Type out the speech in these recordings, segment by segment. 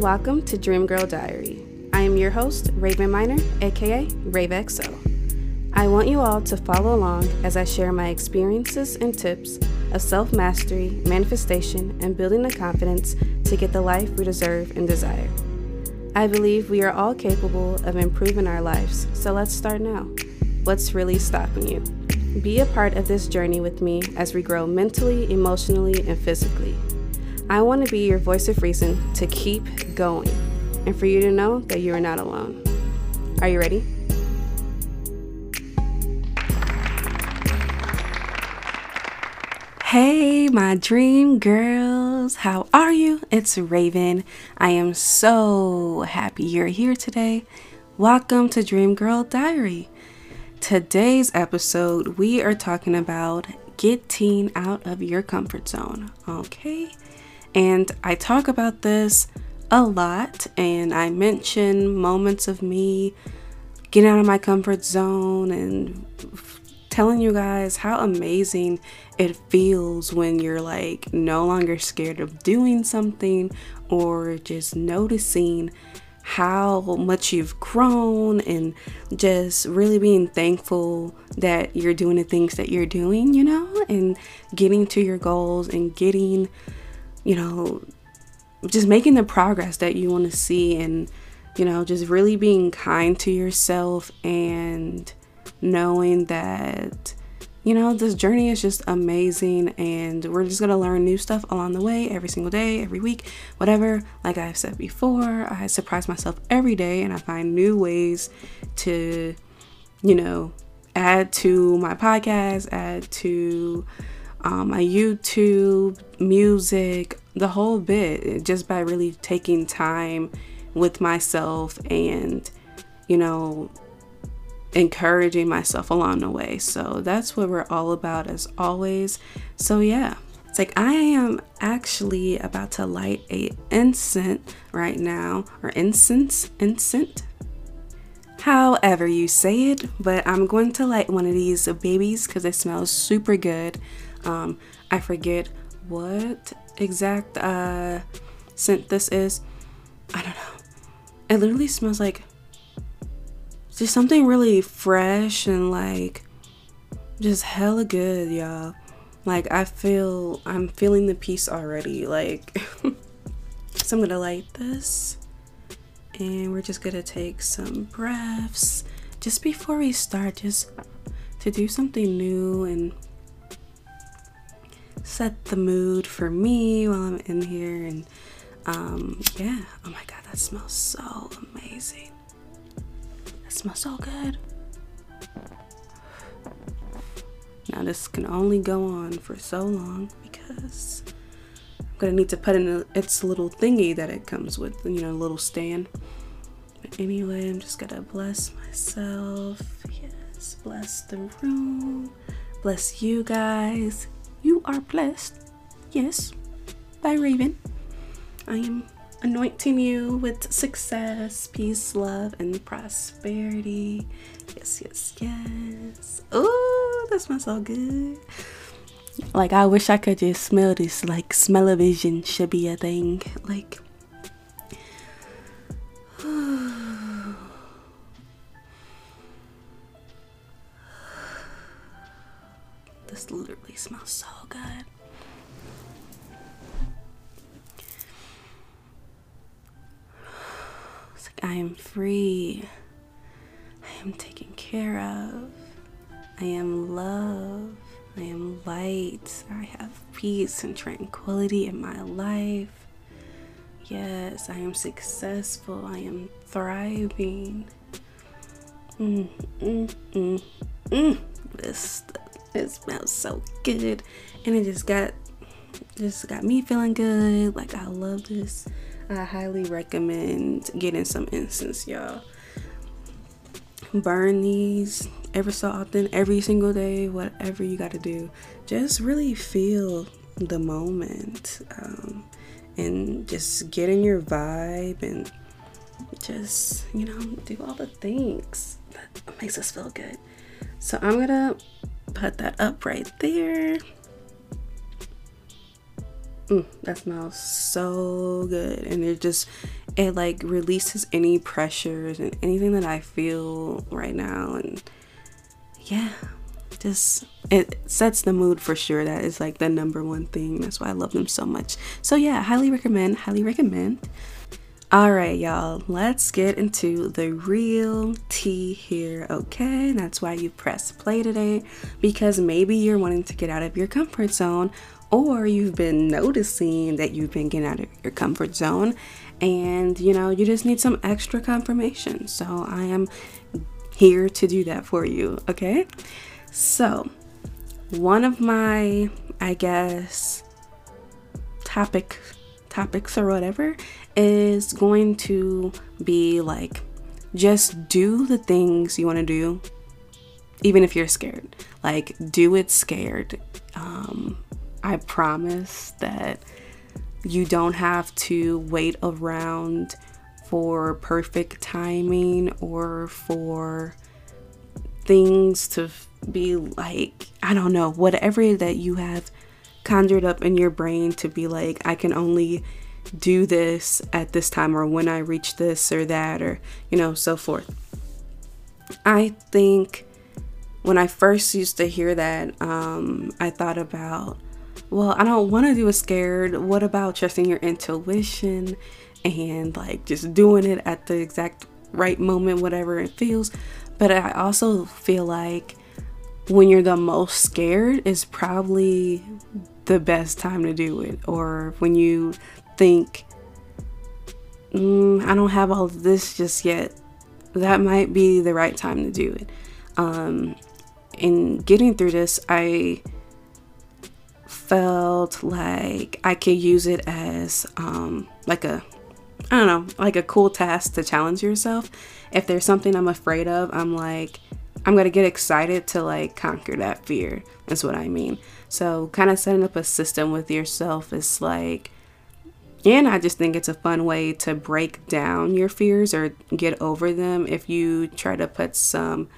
Welcome to Dream Girl Diary. I am your host, Raven Miner, aka RaveXO. I want you all to follow along as I share my experiences and tips of self mastery, manifestation, and building the confidence to get the life we deserve and desire. I believe we are all capable of improving our lives, so let's start now. What's really stopping you? Be a part of this journey with me as we grow mentally, emotionally, and physically. I want to be your voice of reason to keep going and for you to know that you are not alone. Are you ready? Hey, my dream girls, how are you? It's Raven. I am so happy you're here today. Welcome to Dream Girl Diary. Today's episode, we are talking about getting out of your comfort zone, okay? And I talk about this a lot, and I mention moments of me getting out of my comfort zone and telling you guys how amazing it feels when you're like no longer scared of doing something or just noticing how much you've grown and just really being thankful that you're doing the things that you're doing, you know, and getting to your goals and getting, you know, just making the progress that you want to see and, you know, just really being kind to yourself and knowing that you know this journey is just amazing and we're just going to learn new stuff along the way every single day every week whatever. Like i've said before i surprise myself every day and i find new ways to you know add to my podcast add to um, my youtube music the whole bit just by really taking time with myself and you know encouraging myself along the way. So that's what we're all about as always. So yeah. It's like I am actually about to light a incense right now or incense incense however you say it but I'm going to light one of these babies because it smells super good um, I forget what exact uh, scent this is I don't know it literally smells like just something really fresh and like just hella good, y'all. Like I feel I'm feeling the peace already. Like so I'm gonna light this and we're just gonna take some breaths just before we start, just to do something new and set the mood for me while I'm in here and um yeah oh my god that smells so amazing That smells so good. Now this can only go on for so long because I'm gonna need to put in a, its little thingy that it comes with, you know, little stand. But anyway, I'm just gonna bless myself. Yes, bless the room. Bless you guys. You are blessed. Yes, by Raven. I am anointing you with success, peace, love, and prosperity. Yes, yes, yes. Oh, that smells so good. Like, I wish I could just smell this. Like, smell-o-vision should be a thing. Like, peace and tranquility in my life. Yes, I am successful. I am thriving. Mm, mm, mm, mm. This it smells so good, and it just got just got me feeling good. Like I love this. I highly recommend getting some incense, y'all. Burn these every so often, every single day, whatever you got to do. Just really feel the moment um, and just get in your vibe and just, you know, do all the things that makes us feel good. So I'm gonna put that up right there. Mm, that smells so good, and it just it like releases any pressures and anything that I feel right now and yeah, just it sets the mood for sure. That is like the number one thing. That's why I love them so much. So yeah, highly recommend, highly recommend. All right, y'all, let's get into the real tea here, okay? That's why you press play today because maybe you're wanting to get out of your comfort zone or you've been noticing that you've been getting out of your comfort zone and you know, you just need some extra confirmation. So I am here to do that for you, okay? So, one of my, I guess, topic topics or whatever is going to be like just do the things you want to do even if you're scared like do it scared um, i promise that you don't have to wait around for perfect timing or for things to be like i don't know whatever that you have conjured up in your brain to be like, I can only do this at this time or when I reach this or that or, you know, so forth. I think when I first used to hear that, um, I thought about, well, I don't want to do a scared. What about trusting your intuition and like just doing it at the exact right moment, whatever it feels? But I also feel like when you're the most scared is probably the best time to do it, or when you think, mm, I don't have all of this just yet, that might be the right time to do it. Um, in getting through this, I felt like I could use it as um, like a I don't know, like a cool task to challenge yourself. If there's something I'm afraid of, I'm like, I'm to get excited to like conquer that fear. That's what I mean. So, kind of setting up a system with yourself is like, and I just think it's a fun way to break down your fears or get over them if you try to put some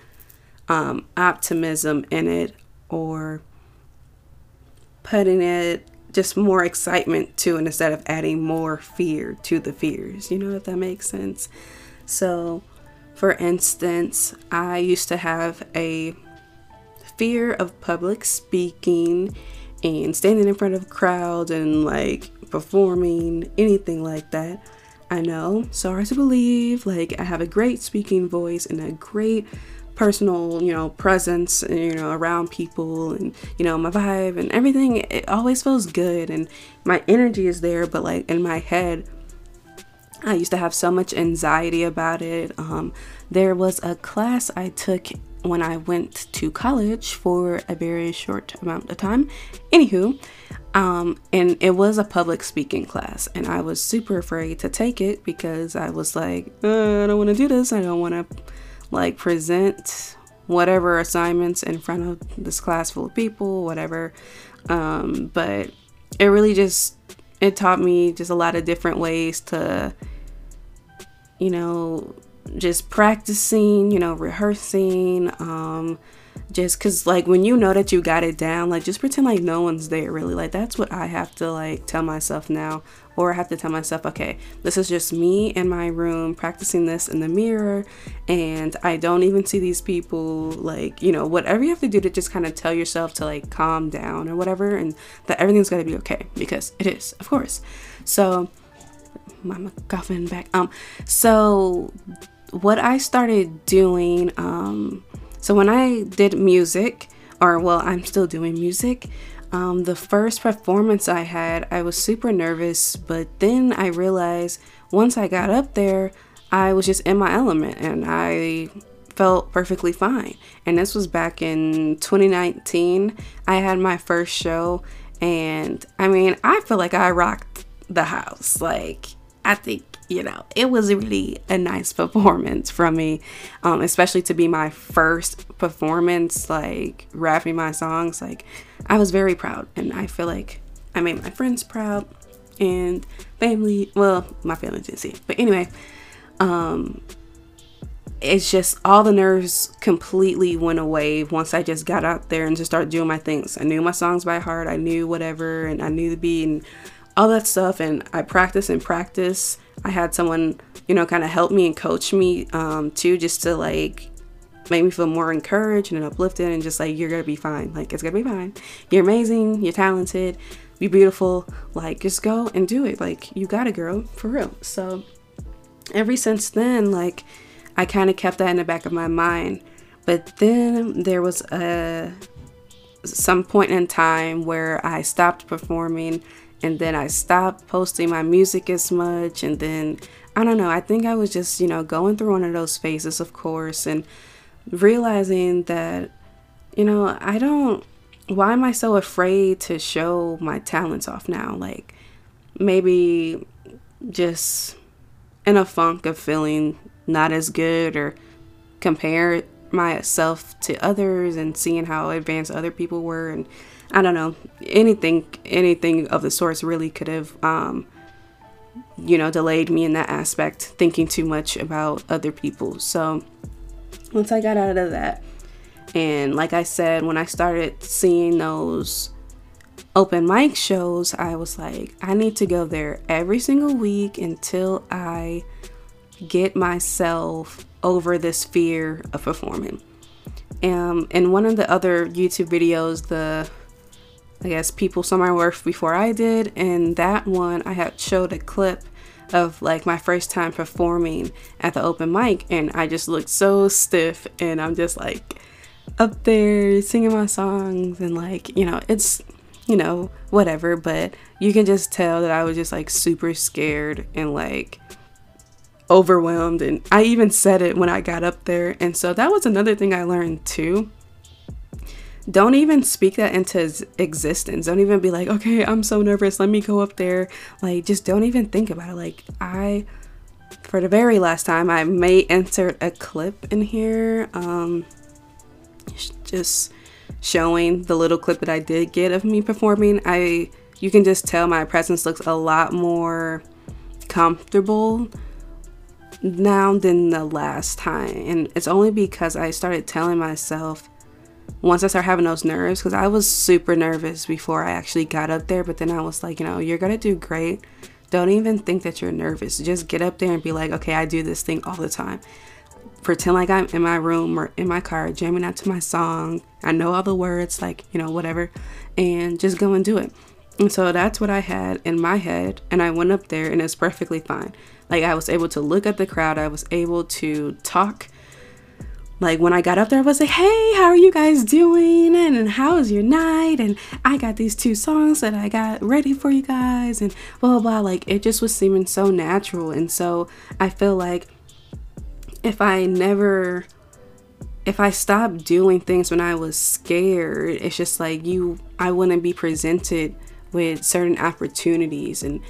um, optimism in it or putting it just more excitement to it instead of adding more fear to the fears. You know if that makes sense? So, for instance, I used to have a fear of public speaking and standing in front of crowds and like performing, anything like that. I know, sorry to believe, like I have a great speaking voice and a great personal, you know, presence, you know, around people and, you know, my vibe and everything. It always feels good and my energy is there, but like in my head, I used to have so much anxiety about it. Um, there was a class I took when I went to college for a very short amount of time. Anywho, um, and it was a public speaking class, and I was super afraid to take it because I was like, uh, I don't want to do this. I don't want to like present whatever assignments in front of this class full of people, whatever. Um, but it really just it taught me just a lot of different ways to you know just practicing you know rehearsing um just because like when you know that you got it down like just pretend like no one's there really. Like that's what i have to like tell myself now. Or i have to tell myself okay this is just me in my room practicing this in the mirror and i don't even see these people like you know whatever you have to do to just kind of tell yourself to like calm down or whatever and that everything's gonna be okay because it is of course. So mama coughing back um so what i started doing um so when I did music, or well, I'm still doing music, um, the first performance I had, I was super nervous, but then I realized once I got up there, I was just in my element and I felt perfectly fine. And this was back in 2019. I had my first show, and I mean, I feel like I rocked the house. Like, I think you know, it was really a nice performance from me, um, especially to be my first performance, like rapping my songs. Like, I was very proud, and I feel like I made my friends proud and family. Well, my family didn't see it, but anyway, um, it's just all the nerves completely went away once I just got out there and just started doing my things. I knew my songs by heart, I knew whatever, and I knew the beat and all that stuff. And I practice and practice. I had someone, you know, kind of help me and coach me um, too, just to like make me feel more encouraged and uplifted and just like, you're gonna be fine. Like, it's gonna be fine. You're amazing. You're talented. You're beautiful. Like, just go and do it. Like, you got it, girl, for real. So, ever since then, like, I kind of kept that in the back of my mind. But then there was a some point in time where I stopped performing and then I stopped posting my music as much and then I don't know, I think I was just, you know, going through one of those phases of course and realizing that you know, I don't why am I so afraid to show my talents off now? Like maybe just in a funk of feeling not as good or compare myself to others and seeing how advanced other people were and I don't know anything anything of the sorts really could have um, you know delayed me in that aspect thinking too much about other people so once I got out of that and like I said when I started seeing those open mic shows I was like I need to go there every single week until I get myself over this fear of performing. Um, in one of the other YouTube videos, the I guess people saw my work before I did, and that one I had showed a clip of like my first time performing at the open mic, and I just looked so stiff, and I'm just like up there singing my songs, and like you know, it's you know whatever, but you can just tell that I was just like super scared and like overwhelmed and I even said it when I got up there. And so that was another thing I learned too. Don't even speak that into existence. Don't even be like, okay, I'm so nervous. Let me go up there. Like, just don't even think about it. Like, I, for the very last time, I may insert a clip in here. Um, just showing the little clip that I did get of me performing. I, you can just tell my presence looks a lot more comfortable now than the last time. And it's only because I started telling myself once I start having those nerves, because I was super nervous before I actually got up there. But then I was like, you know, you're to do great. Don't even think that you're nervous. Just get up there and be like, okay, I do this thing all the time. Pretend like I'm in my room or in my car jamming out to my song. I know all the words, like, you know, whatever. And just go and do it. And so that's what I had in my head. And I went up there and it's perfectly fine. Like I was able to look at the crowd, I was able to talk. Like when I got up there, I was like, hey, how are you guys doing? And was your night? And I got these two songs that I got ready for you guys, and blah, blah, blah. Like it just was seeming so natural. And so I feel like if I never if I stopped doing things when I was scared, it's just like you, I wouldn't be presented with certain opportunities. And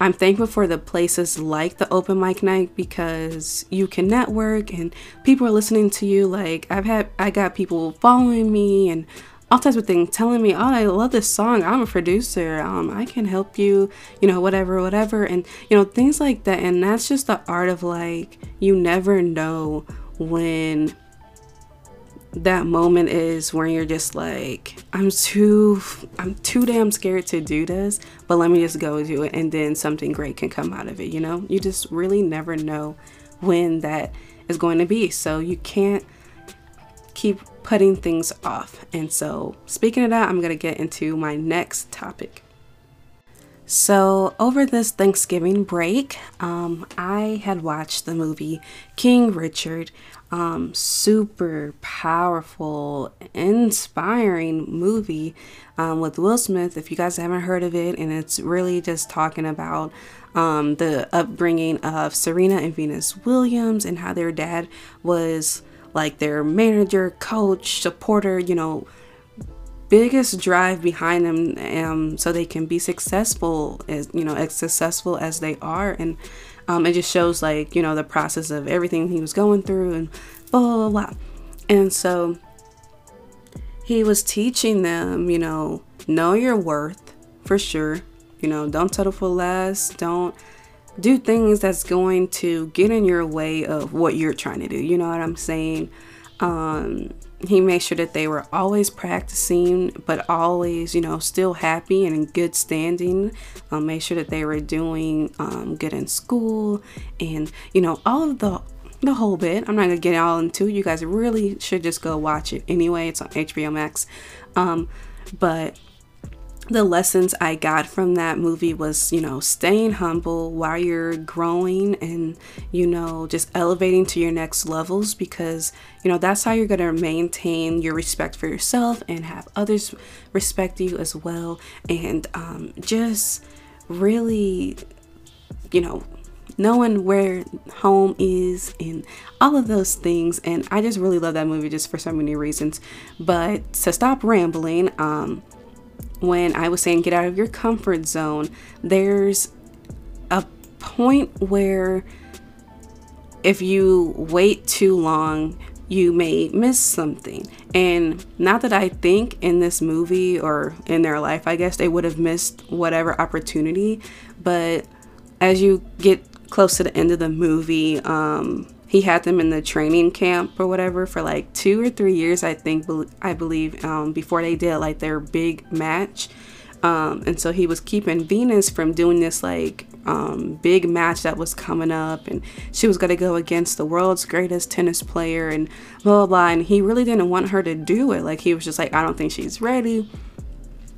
I'm thankful for the places like the open mic night because you can network and people are listening to you. Like I've had, I got people following me and all types of things telling me, oh, I love this song. I'm a producer. Um, I can help you, you know, whatever, whatever. And, you know, things like that. And that's just the art of like, you never know when that moment is where you're just like i'm too i'm too damn scared to do this but let me just go do it and then something great can come out of it you know? You just really never know when that is going to be so you can't keep putting things off. And so speaking of that i'm going to get into my next topic so, over this Thanksgiving break, um, I had watched the movie King Richard um, super powerful, inspiring movie um, with Will Smith. If you guys haven't heard of it, and it's really just talking about um, the upbringing of Serena and Venus Williams and how their dad was like their manager, coach, supporter, you know, biggest drive behind them um, so they can be successful as you know as successful as they are and um, it just shows like you know the process of everything he was going through and blah blah blah. And so he was teaching them, you know, know your worth for sure. You know, don't settle for less. Don't do things that's going to get in your way of what you're trying to do. You know what I'm saying? Um, he made sure that they were always practicing, but always, you know, still happy and in good standing. Um, made sure that they were doing um, good in school, and you know, all of the the whole bit. I'm not gonna get all into it. You guys really should just go watch it anyway. It's on HBO Max. Um, but the lessons I got from that movie was, you know, staying humble while you're growing and, you know, just elevating to your next levels because, you know, that's how you're going to maintain your respect for yourself and have others respect you as well. And um, just really, you know, knowing where home is and all of those things. And I just really love that movie just for so many reasons. But to stop rambling, um, when I was saying get out of your comfort zone, there's a point where if you wait too long, you may miss something. And not that I think in this movie or in their life, I guess they would have missed whatever opportunity, but as you get close to the end of the movie, um, he had them in the training camp or whatever for like two or three years, I think, I believe, um, before they did like their big match. Um, and so he was keeping Venus from doing this like um, big match that was coming up, and she was going to go against the world's greatest tennis player, and blah, blah, blah. And he really didn't want her to do it. Like, he was just like, I don't think she's ready.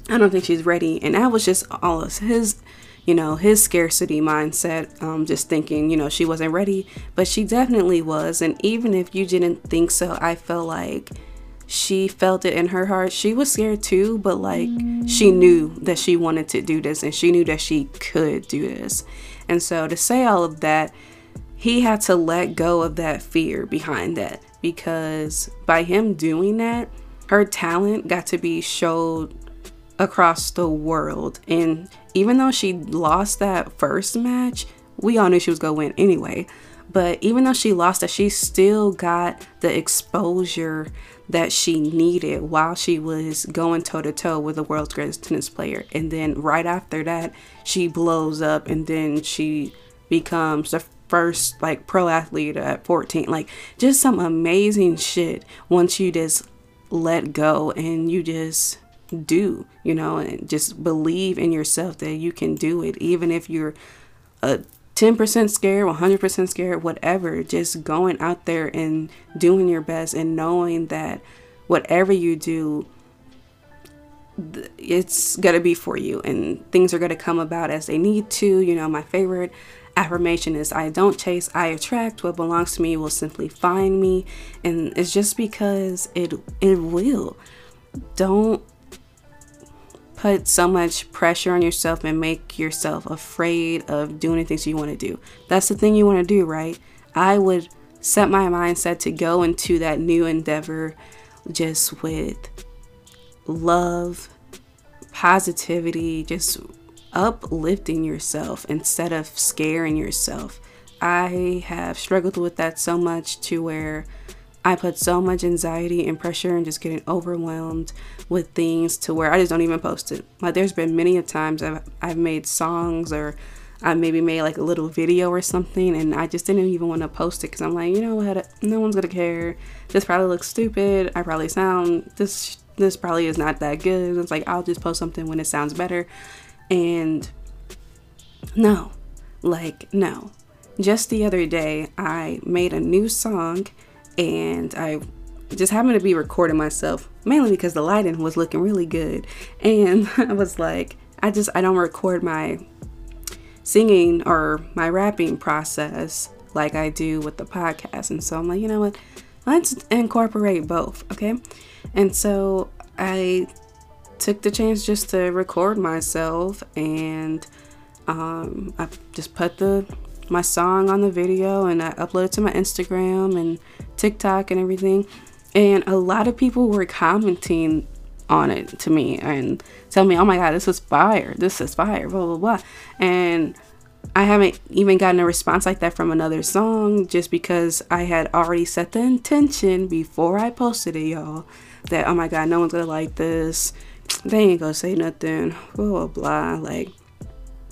I don't think she's ready. And that was just all of his you know, his scarcity mindset, um, just thinking, you know, she wasn't ready, but she definitely was. And even if you didn't think so, I felt like she felt it in her heart. She was scared too, but like she knew that she wanted to do this and she knew that she could do this. And so to say all of that, he had to let go of that fear behind that because by him doing that, her talent got to be showed across the world. And even though she lost that first match, we all knew she was going to win anyway. But even though she lost that, she still got the exposure that she needed while she was going toe to toe with the world's greatest tennis player. And then right after that, she blows up and then she becomes the first like pro athlete at 14. Like just some amazing shit once you just let go and you just do, you know, and just believe in yourself that you can do it, even if you're a 10% scared, 100% scared, whatever, just going out there and doing your best and knowing that whatever you do, it's going to be for you and things are going to come about as they need to. You know, my favorite affirmation is I don't chase, I attract. What belongs to me will simply find me. And it's just because it it will. Don't put so much pressure on yourself and make yourself afraid of doing the things you want to do. That's the thing you want to do, right? I would set my mindset to go into that new endeavor just with love, positivity, just uplifting yourself instead of scaring yourself. I have struggled with that so much to where I put so much anxiety and pressure and just getting overwhelmed with things to where I just don't even post it. Like there's been many a times I've, I've made songs or I maybe made like a little video or something and I just didn't even want to post it because I'm like, you know what, no one's gonna care. This probably looks stupid. I probably sound this this probably is not that good. It's like I'll just post something when it sounds better. And no, like no. Just the other day I made a new song and I just happened to be recording myself mainly because the lighting was looking really good. And I was like I just I don't record my singing or my rapping process like I do with the podcast. And so I'm like you know what? Let's incorporate both okay? And so I took the chance just to record myself and um, I just put the my song on the video and I uploaded to my Instagram and TikTok and everything. And a lot of people were commenting on it to me and tell me, oh my God, this is fire. This is fire, blah, blah, blah. And I haven't even gotten a response like that from another song just because I had already set the intention before I posted it, y'all, that, oh my God, no one's gonna like this. They ain't gonna say nothing, blah, blah, blah. Like,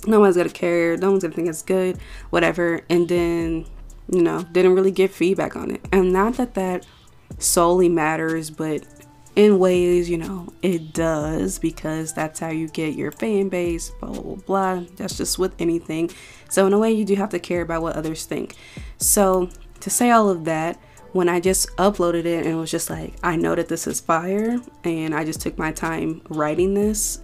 no one's gonna care no one's gonna think it's good whatever and then you know didn't really get feedback on it and not that that solely matters, but in ways, you know, it does because that's how you get your fan base, blah, blah, blah. That's just with anything. So, in a way, you do have to care about what others think. So, to say all of that, when I just uploaded it and was just like, I know that this is fire, and I just took my time writing this,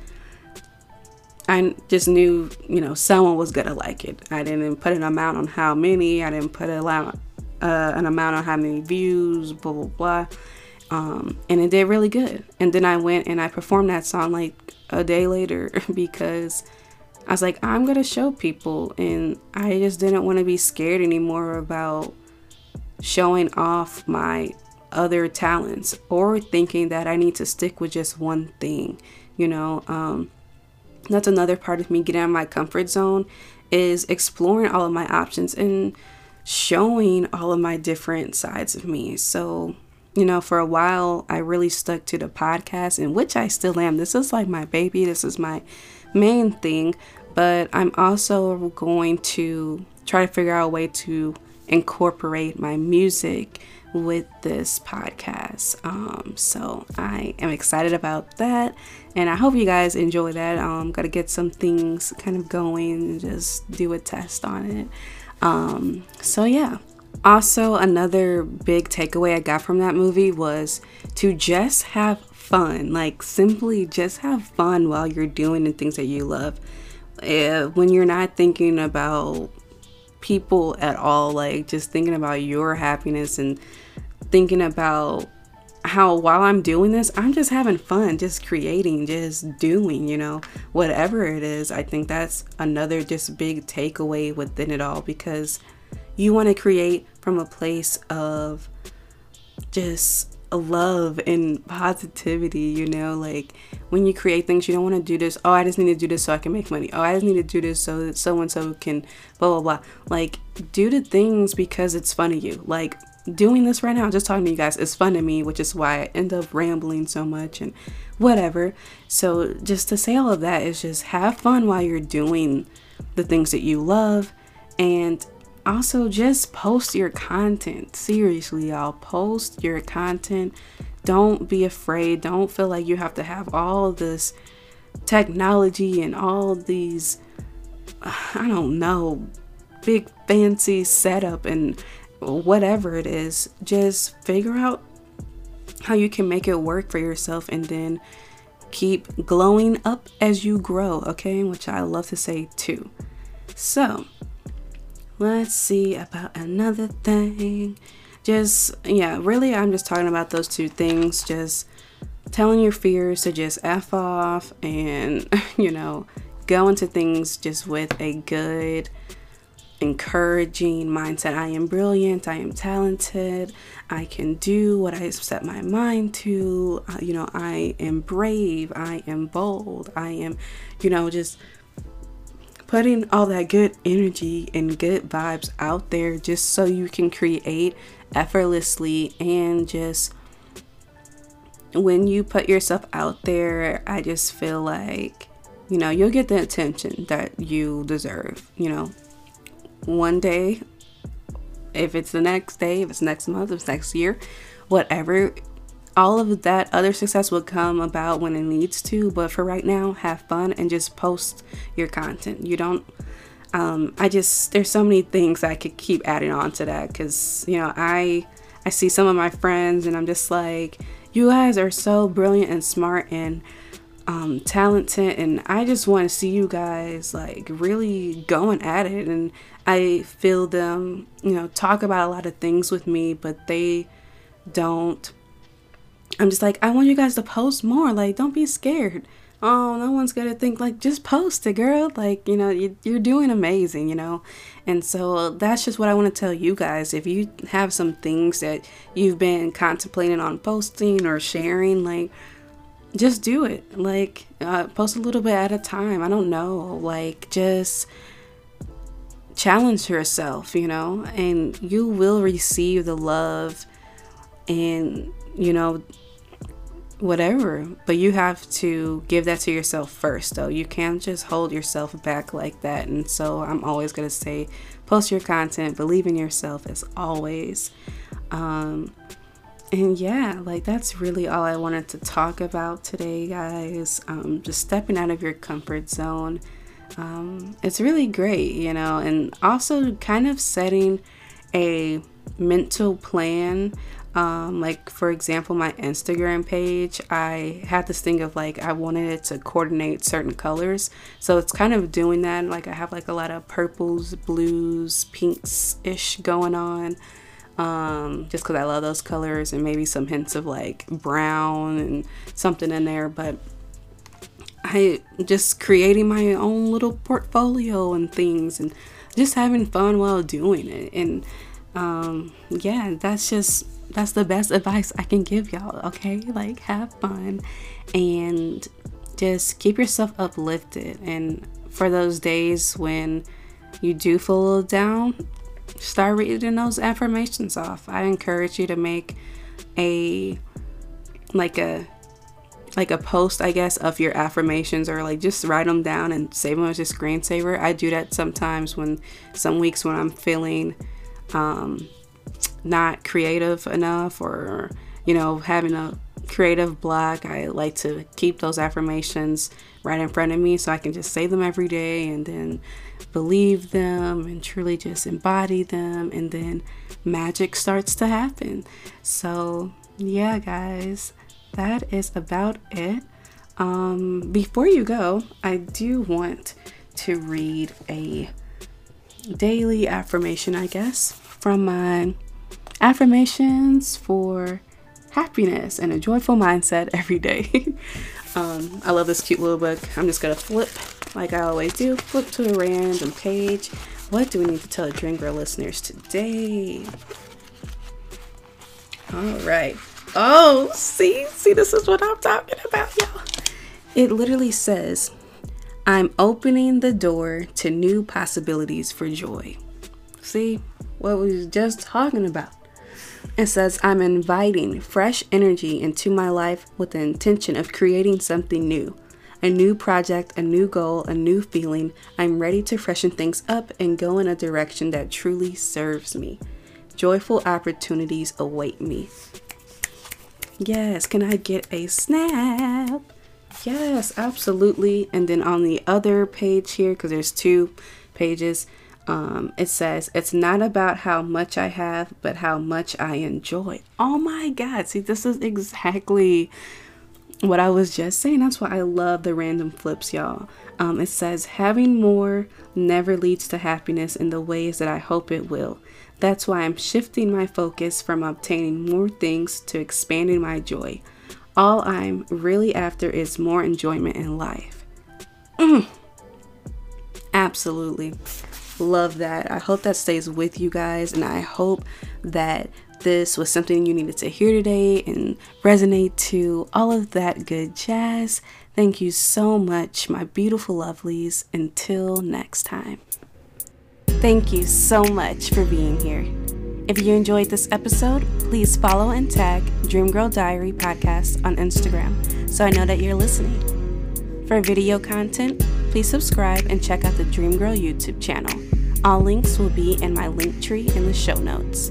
I just knew, you know, someone was gonna like it. I didn't put an amount on how many, I didn't put a lot, uh, an amount on how many views, blah, blah, blah. Um, and it did really good. And then I went and I performed that song like a day later because I was like, I'm gonna show people, and I just didn't want to be scared anymore about showing off my other talents or thinking that I need to stick with just one thing. You know, um, that's another part of me getting out of my comfort zone is exploring all of my options and showing all of my different sides of me. So, you know, for a while, I really stuck to the podcast, in which I still am. This is like my baby, this is my main thing, but I'm also going to try to figure out a way to incorporate my music with this podcast. Um, so I am excited about that, and I hope you guys enjoy that. I'm um, gonna get some things kind of going and just do a test on it. Um, so yeah. Also, another big takeaway I got from that movie was to just have fun. Like, simply just have fun while you're doing the things that you love. Uh, when you're not thinking about people at all, like just thinking about your happiness and thinking about how while I'm doing this, I'm just having fun, just creating, just doing, you know, whatever it is. I think that's another just big takeaway within it all because you want to create from a place of just love and positivity, you know, like when you create things, you don't want to do this. Oh, I just need to do this so I can make money. Oh, I just need to do this so that so and so can blah blah blah. Like do the things because it's fun to you. Like doing this right now, just talking to you guys, is fun to me, which is why I end up rambling so much and whatever. So just to say all of that is just have fun while you're doing the things that you love. And also just post your content. Seriously y'all post your content. Don't be afraid. Don't feel like you have to have all this technology and all these i don't know big fancy setup and whatever it is just figure out how you can make it work for yourself and then keep glowing up as you grow okay which i love to say too so Let's see about another thing. Just, yeah, really, I'm just talking about those two things. Just telling your fears to just F off and, you know, go into things just with a good, encouraging mindset. I am brilliant. I am talented. I can do what I set my mind to. Uh, you know, I am brave. I am bold. I am, you know, just putting all that good energy and good vibes out there just so you can create effortlessly and just when you put yourself out there, I just feel like, you know, you'll get the attention that you deserve. You know, one day, if it's the next day, if it's next month, if it's next year, whatever, all of that other success will come about when it needs to but for right now have fun and just post your content. You don't um, i just there's so many things i could keep adding on to that because you know i i see some of my friends and i'm just like you guys are so brilliant and smart and um, talented and i just want to see you guys like really going at it and i feel them you know talk about a lot of things with me but they don't I'm just like, I want you guys to post more. Like, don't be scared. Oh, no one's gonna think like just post it, girl. Like, you know, you, you're doing amazing, you know. And so that's just what I want to tell you guys. If you have some things that you've been contemplating on posting or sharing, like, just do it. Like, uh, post a little bit at a time. I don't know. Like, just challenge yourself, you know, and you will receive the love and, you know, whatever but you have to give that to yourself first though you can't just hold yourself back like that and so i'm always going to say post your content believe in yourself as always um, and yeah, like that's really all I wanted to talk about today, guys. Um, just stepping out of your comfort zone. Um, it's really great, you know, and also kind of setting a mental plan. Um, like for example, my Instagram page, I had this thing of like I wanted it to coordinate certain colors, so it's kind of doing that. Like I have like a lot of purples, blues, pinks ish going on um, just because I love those colors and maybe some hints of like brown and something in there. But I just creating my own little portfolio and things and just having fun while doing it. And um, yeah, that's just that's the best advice I can give y'all. Okay, like have fun and just keep yourself uplifted. And for those days when you do feel a little down, start reading those affirmations off. I encourage you to make a like a like a post, I guess, of your affirmations or like just write them down and save them as a screensaver. I do that sometimes when some weeks when I'm feeling um, not creative enough or you know having a creative block. I like to keep those affirmations right in front of me so I can just say them every day and then believe them and truly just embody them, and then magic starts to happen. So, yeah, guys, that is about it. Um, before you go, I do want to read a daily affirmation, I guess, from my affirmations for happiness and a joyful mindset every day. um, I love this cute little book. I'm just gonna flip like I always do, flip to a random page. What do we need to tell the Dream Girl listeners today? All right. Oh, see, see, this is what I'm talking about, y'all. It literally says, I'm opening the door to new possibilities for joy. See what we was just talking about. It says, I'm inviting fresh energy into my life with the intention of creating something new. A new project, a new goal, a new feeling. I'm ready to freshen things up and go in a direction that truly serves me. Joyful opportunities await me. Yes, can I get a snap? Yes, absolutely. And then on the other page here, because there's two pages, um, it says, It's not about how much I have, but how much I enjoy. Oh my God. See, this is exactly what I was just saying. That's why I love the random flips, y'all. Um, it says, Having more never leads to happiness in the ways that I hope it will. That's why I'm shifting my focus from obtaining more things to expanding my joy. All I'm really after is more enjoyment in life. Mm. Absolutely. Love that. I hope that stays with you guys, and I hope that this was something you needed to hear today and resonate to all of that good jazz. Thank you so much, my beautiful lovelies. Until next time. Thank you so much for being here. If you enjoyed this episode, please follow and tag Dreamgirl Diary Podcast on Instagram so I know that you're listening. For video content, please subscribe and check out the Dreamgirl YouTube channel. All links will be in my link tree in the show notes.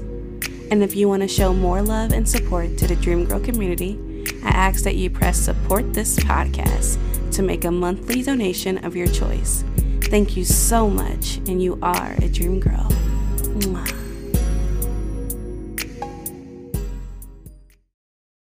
And if you want to show more love and support to the Dreamgirl community, I ask that you press support this podcast to make a monthly donation of your choice. Thank you so much, and you are a dream girl. Mwah.